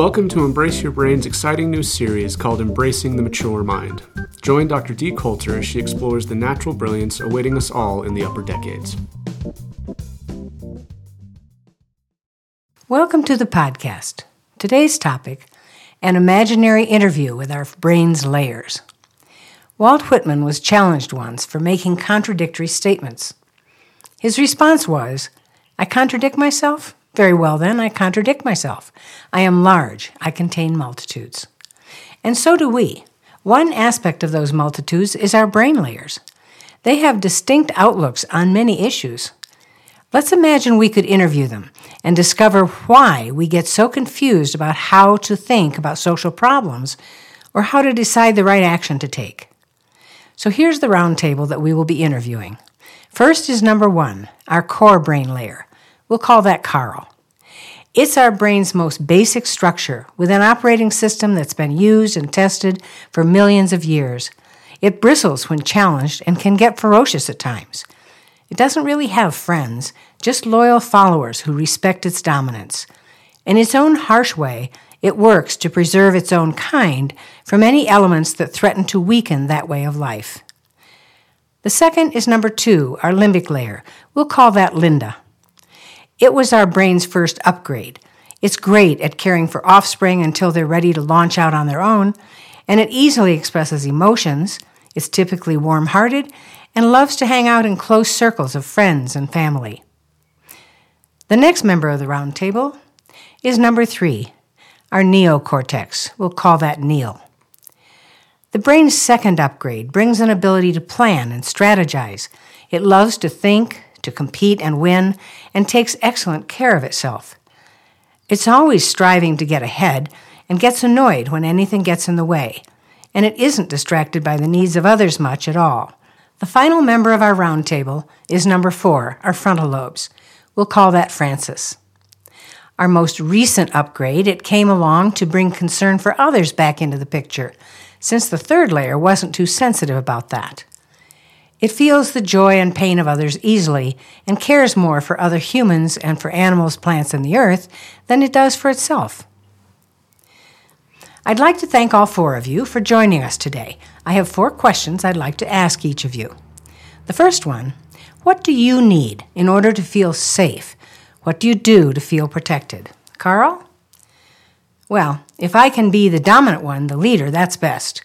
Welcome to Embrace Your Brain's exciting new series called Embracing the Mature Mind. Join Dr. Dee Coulter as she explores the natural brilliance awaiting us all in the upper decades. Welcome to the podcast. Today's topic an imaginary interview with our brain's layers. Walt Whitman was challenged once for making contradictory statements. His response was, I contradict myself? Very well, then, I contradict myself. I am large, I contain multitudes. And so do we. One aspect of those multitudes is our brain layers. They have distinct outlooks on many issues. Let's imagine we could interview them and discover why we get so confused about how to think about social problems or how to decide the right action to take. So here's the roundtable that we will be interviewing. First is number one, our core brain layer. We'll call that Carl. It's our brain's most basic structure with an operating system that's been used and tested for millions of years. It bristles when challenged and can get ferocious at times. It doesn't really have friends, just loyal followers who respect its dominance. In its own harsh way, it works to preserve its own kind from any elements that threaten to weaken that way of life. The second is number two, our limbic layer. We'll call that Linda. It was our brain's first upgrade. It's great at caring for offspring until they're ready to launch out on their own, and it easily expresses emotions. It's typically warm hearted and loves to hang out in close circles of friends and family. The next member of the round table is number three, our neocortex. We'll call that Neil. The brain's second upgrade brings an ability to plan and strategize. It loves to think, to compete and win, and takes excellent care of itself. It's always striving to get ahead and gets annoyed when anything gets in the way, and it isn't distracted by the needs of others much at all. The final member of our roundtable is number four, our frontal lobes. We'll call that Francis. Our most recent upgrade, it came along to bring concern for others back into the picture, since the third layer wasn't too sensitive about that. It feels the joy and pain of others easily and cares more for other humans and for animals, plants, and the earth than it does for itself. I'd like to thank all four of you for joining us today. I have four questions I'd like to ask each of you. The first one What do you need in order to feel safe? What do you do to feel protected? Carl? Well, if I can be the dominant one, the leader, that's best.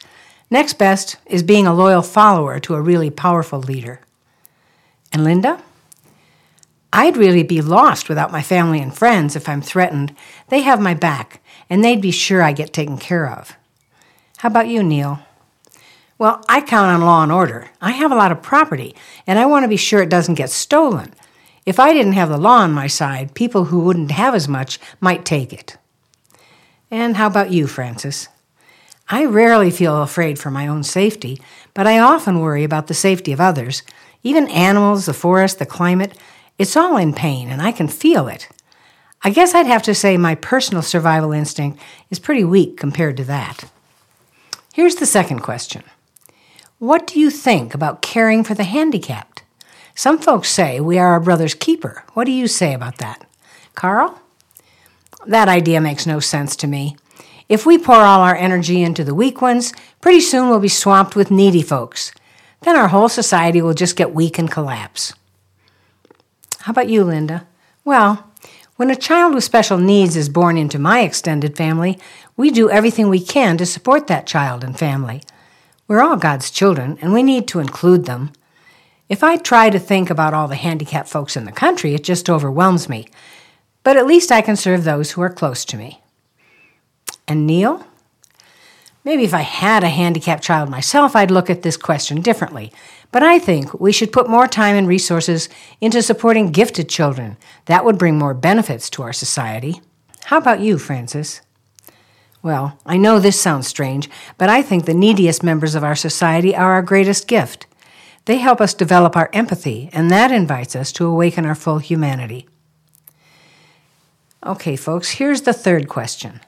Next best is being a loyal follower to a really powerful leader. And Linda? I'd really be lost without my family and friends if I'm threatened. They have my back, and they'd be sure I get taken care of. How about you, Neil? Well, I count on law and order. I have a lot of property, and I want to be sure it doesn't get stolen. If I didn't have the law on my side, people who wouldn't have as much might take it. And how about you, Francis? I rarely feel afraid for my own safety, but I often worry about the safety of others. Even animals, the forest, the climate, it's all in pain, and I can feel it. I guess I'd have to say my personal survival instinct is pretty weak compared to that. Here's the second question What do you think about caring for the handicapped? Some folks say we are our brother's keeper. What do you say about that? Carl? That idea makes no sense to me. If we pour all our energy into the weak ones, pretty soon we'll be swamped with needy folks. Then our whole society will just get weak and collapse. How about you, Linda? Well, when a child with special needs is born into my extended family, we do everything we can to support that child and family. We're all God's children, and we need to include them. If I try to think about all the handicapped folks in the country, it just overwhelms me. But at least I can serve those who are close to me. And Neil? Maybe if I had a handicapped child myself, I'd look at this question differently. But I think we should put more time and resources into supporting gifted children. That would bring more benefits to our society. How about you, Francis? Well, I know this sounds strange, but I think the neediest members of our society are our greatest gift. They help us develop our empathy, and that invites us to awaken our full humanity. Okay, folks, here's the third question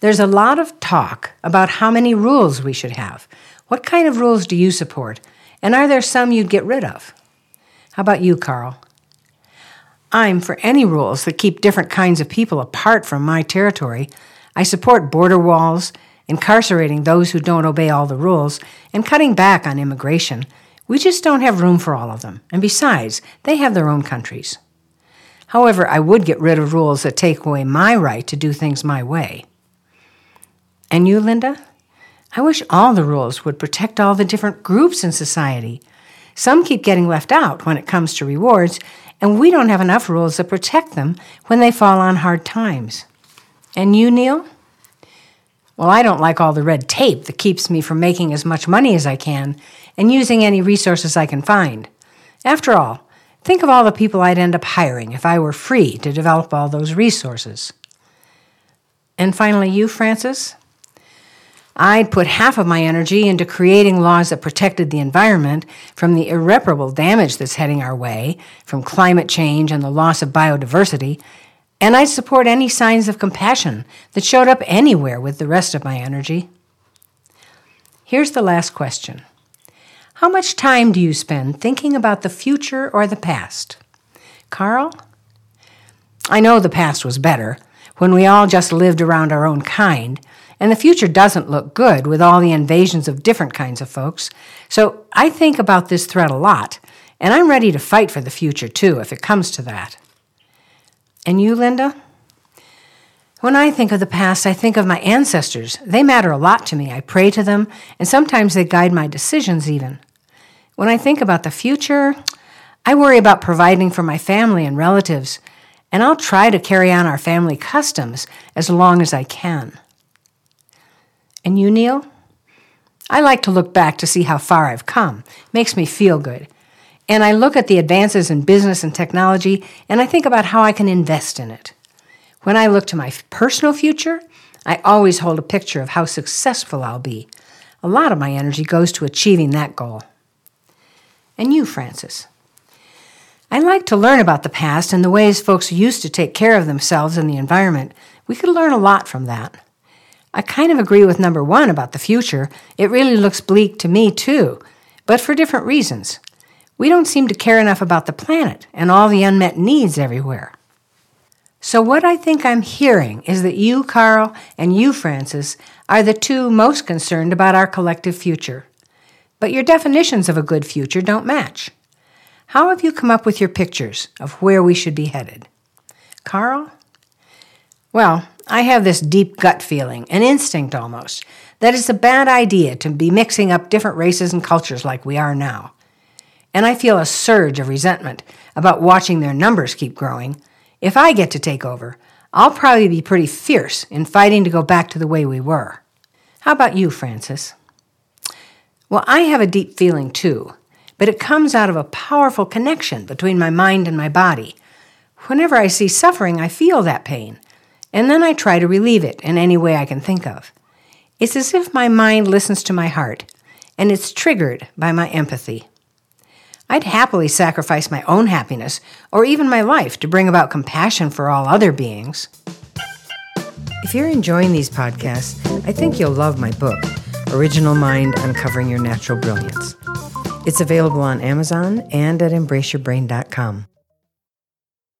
there's a lot of talk about how many rules we should have. What kind of rules do you support? And are there some you'd get rid of? How about you, Carl? I'm for any rules that keep different kinds of people apart from my territory. I support border walls, incarcerating those who don't obey all the rules, and cutting back on immigration. We just don't have room for all of them. And besides, they have their own countries. However, I would get rid of rules that take away my right to do things my way. And you, Linda? I wish all the rules would protect all the different groups in society. Some keep getting left out when it comes to rewards, and we don't have enough rules that protect them when they fall on hard times. And you, Neil? Well, I don't like all the red tape that keeps me from making as much money as I can and using any resources I can find. After all, think of all the people I'd end up hiring if I were free to develop all those resources. And finally, you, Frances? I'd put half of my energy into creating laws that protected the environment from the irreparable damage that's heading our way, from climate change and the loss of biodiversity, and I'd support any signs of compassion that showed up anywhere with the rest of my energy. Here's the last question How much time do you spend thinking about the future or the past? Carl? I know the past was better, when we all just lived around our own kind and the future doesn't look good with all the invasions of different kinds of folks. So I think about this threat a lot, and I'm ready to fight for the future too if it comes to that. And you, Linda? When I think of the past, I think of my ancestors. They matter a lot to me. I pray to them, and sometimes they guide my decisions even. When I think about the future, I worry about providing for my family and relatives, and I'll try to carry on our family customs as long as I can. And you, Neil? I like to look back to see how far I've come. Makes me feel good. And I look at the advances in business and technology and I think about how I can invest in it. When I look to my personal future, I always hold a picture of how successful I'll be. A lot of my energy goes to achieving that goal. And you, Frances? I like to learn about the past and the ways folks used to take care of themselves and the environment. We could learn a lot from that. I kind of agree with number one about the future. It really looks bleak to me, too, but for different reasons. We don't seem to care enough about the planet and all the unmet needs everywhere. So, what I think I'm hearing is that you, Carl, and you, Frances, are the two most concerned about our collective future. But your definitions of a good future don't match. How have you come up with your pictures of where we should be headed? Carl? Well, I have this deep gut feeling, an instinct almost, that it's a bad idea to be mixing up different races and cultures like we are now. And I feel a surge of resentment about watching their numbers keep growing. If I get to take over, I'll probably be pretty fierce in fighting to go back to the way we were. How about you, Francis? Well, I have a deep feeling too, but it comes out of a powerful connection between my mind and my body. Whenever I see suffering, I feel that pain and then I try to relieve it in any way I can think of. It's as if my mind listens to my heart, and it's triggered by my empathy. I'd happily sacrifice my own happiness or even my life to bring about compassion for all other beings. If you're enjoying these podcasts, I think you'll love my book, Original Mind Uncovering Your Natural Brilliance. It's available on Amazon and at embraceyourbrain.com.